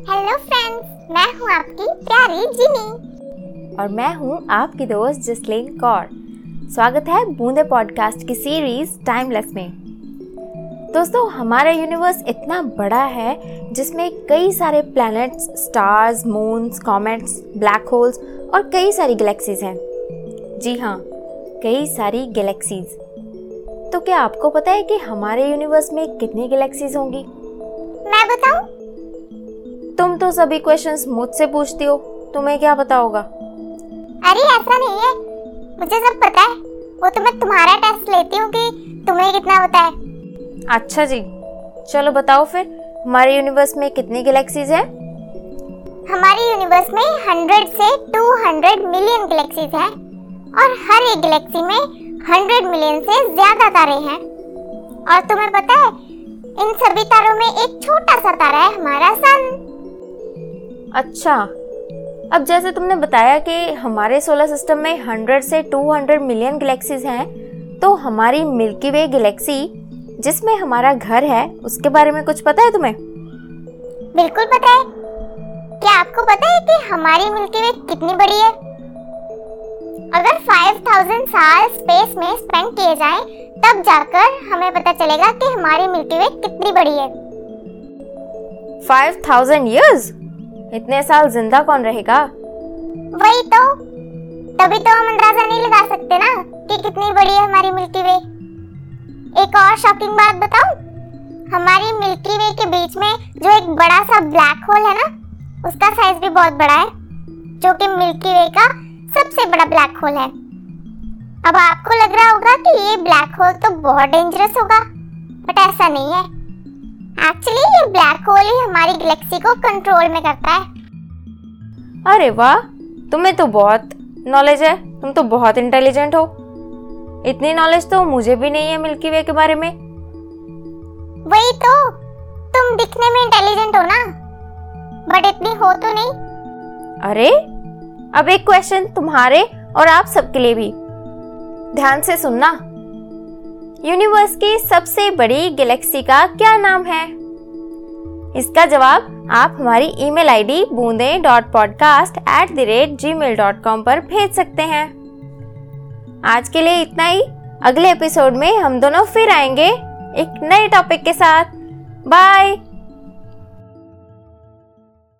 Hello friends मैं हूँ आपकी प्यारी जिनी और मैं हूँ आपकी दोस्त जसलीन कौर। स्वागत है बूंदे पॉडकास्ट की सीरीज़ टाइमलेस में। दोस्तों हमारा यूनिवर्स इतना बड़ा है जिसमें कई सारे planets stars moons comets black holes और कई सारी गैलेक्सीज हैं। जी हाँ कई सारी गैलेक्सीज तो क्या आपको पता है कि हमारे यूनिवर्स में कितनी गैलेक्सीज होंगी? मैं बताऊँ? तुम सभी क्वेश्चंस मुझसे पूछती हो तुम्हें क्या पता होगा? अरे ऐसा नहीं है। मुझे सब पता है। वो तो मैं तुम्हारा टेस्ट लेती हूँ कि तुम्हें कितना पता है। अच्छा जी। चलो बताओ फिर हमारे यूनिवर्स में कितनी गैलेक्सीज है? हमारे यूनिवर्स में 100 से 200 मिलियन गैलेक्सीज हैं और हर एक गैलेक्सी में 100 मिलियन से ज़्यादा तारे हैं। और तुम्हें पता है इन सभी तारों में एक छोटा सा तारा है हमारा सन अच्छा। अब जैसे तुमने बताया कि हमारे सोलर सिस्टम में 100 से 200 मिलियन गैलेक्सीज हैं तो हमारी मिल्की वे गैलेक्सी जिसमें हमारा घर है उसके बारे में कुछ पता है तुम्हें? बिल्कुल पता है। क्या आपको पता है कि हमारी मिल्की वे कितनी बड़ी है? अगर 5000 साल स्पेस में स्पेंड किए जाएँ तब जाकर हमें पता चलेगा कि हमारी मिल्की वे कितनी बड़ी है। 5000 इयर्स इतने साल ज़िंदा कौन रहेगा? वही तो। तभी तो हम अंदाज़ा नहीं लगा सकते ना कि कितनी बड़ी है हमारी मिल्की वे। एक और शॉकिंग बात बताऊँ? हमारी मिल्की वे के बीच में जो एक बड़ा सा ब्लैक होल है ना, उसका साइज़ भी बहुत बड़ा है, जो कि मिल्की वे का सबसे बड़ा ब्लैक होल है। अब आपको लग रहा होगा कि ये ब्लैक होल तो बहुत डेंजरस होगा बट ऐसा नहीं है। एक्चुअली ये ब्लैक होल ही हमारी गैलेक्सी को कंट्रोल में करता है। अरे वाह तुम्हें तो बहुत नॉलेज है। तुम तो बहुत इंटेलिजेंट हो। इतनी नॉलेज तो मुझे भी नहीं है मिल्की वे के बारे में। वही तो तुम दिखने में इंटेलिजेंट हो ना। बट इतनी हो तो नहीं। अरे अब एक क्वेश्चन तुम्हारे और आप सबके लिए भी। ध्यान से सुनना। यूनिवर्स की सबसे बड़ी गैलेक्सी का क्या नाम है? इसका जवाब आप हमारी email ID Boonde dot podcast at the rate G mail dot com पर भेज सकते हैं। आज के लिए इतना ही। अगले एपिसोड में हम दोनों फिर आएँगे एक नए टॉपिक के साथ। बाय।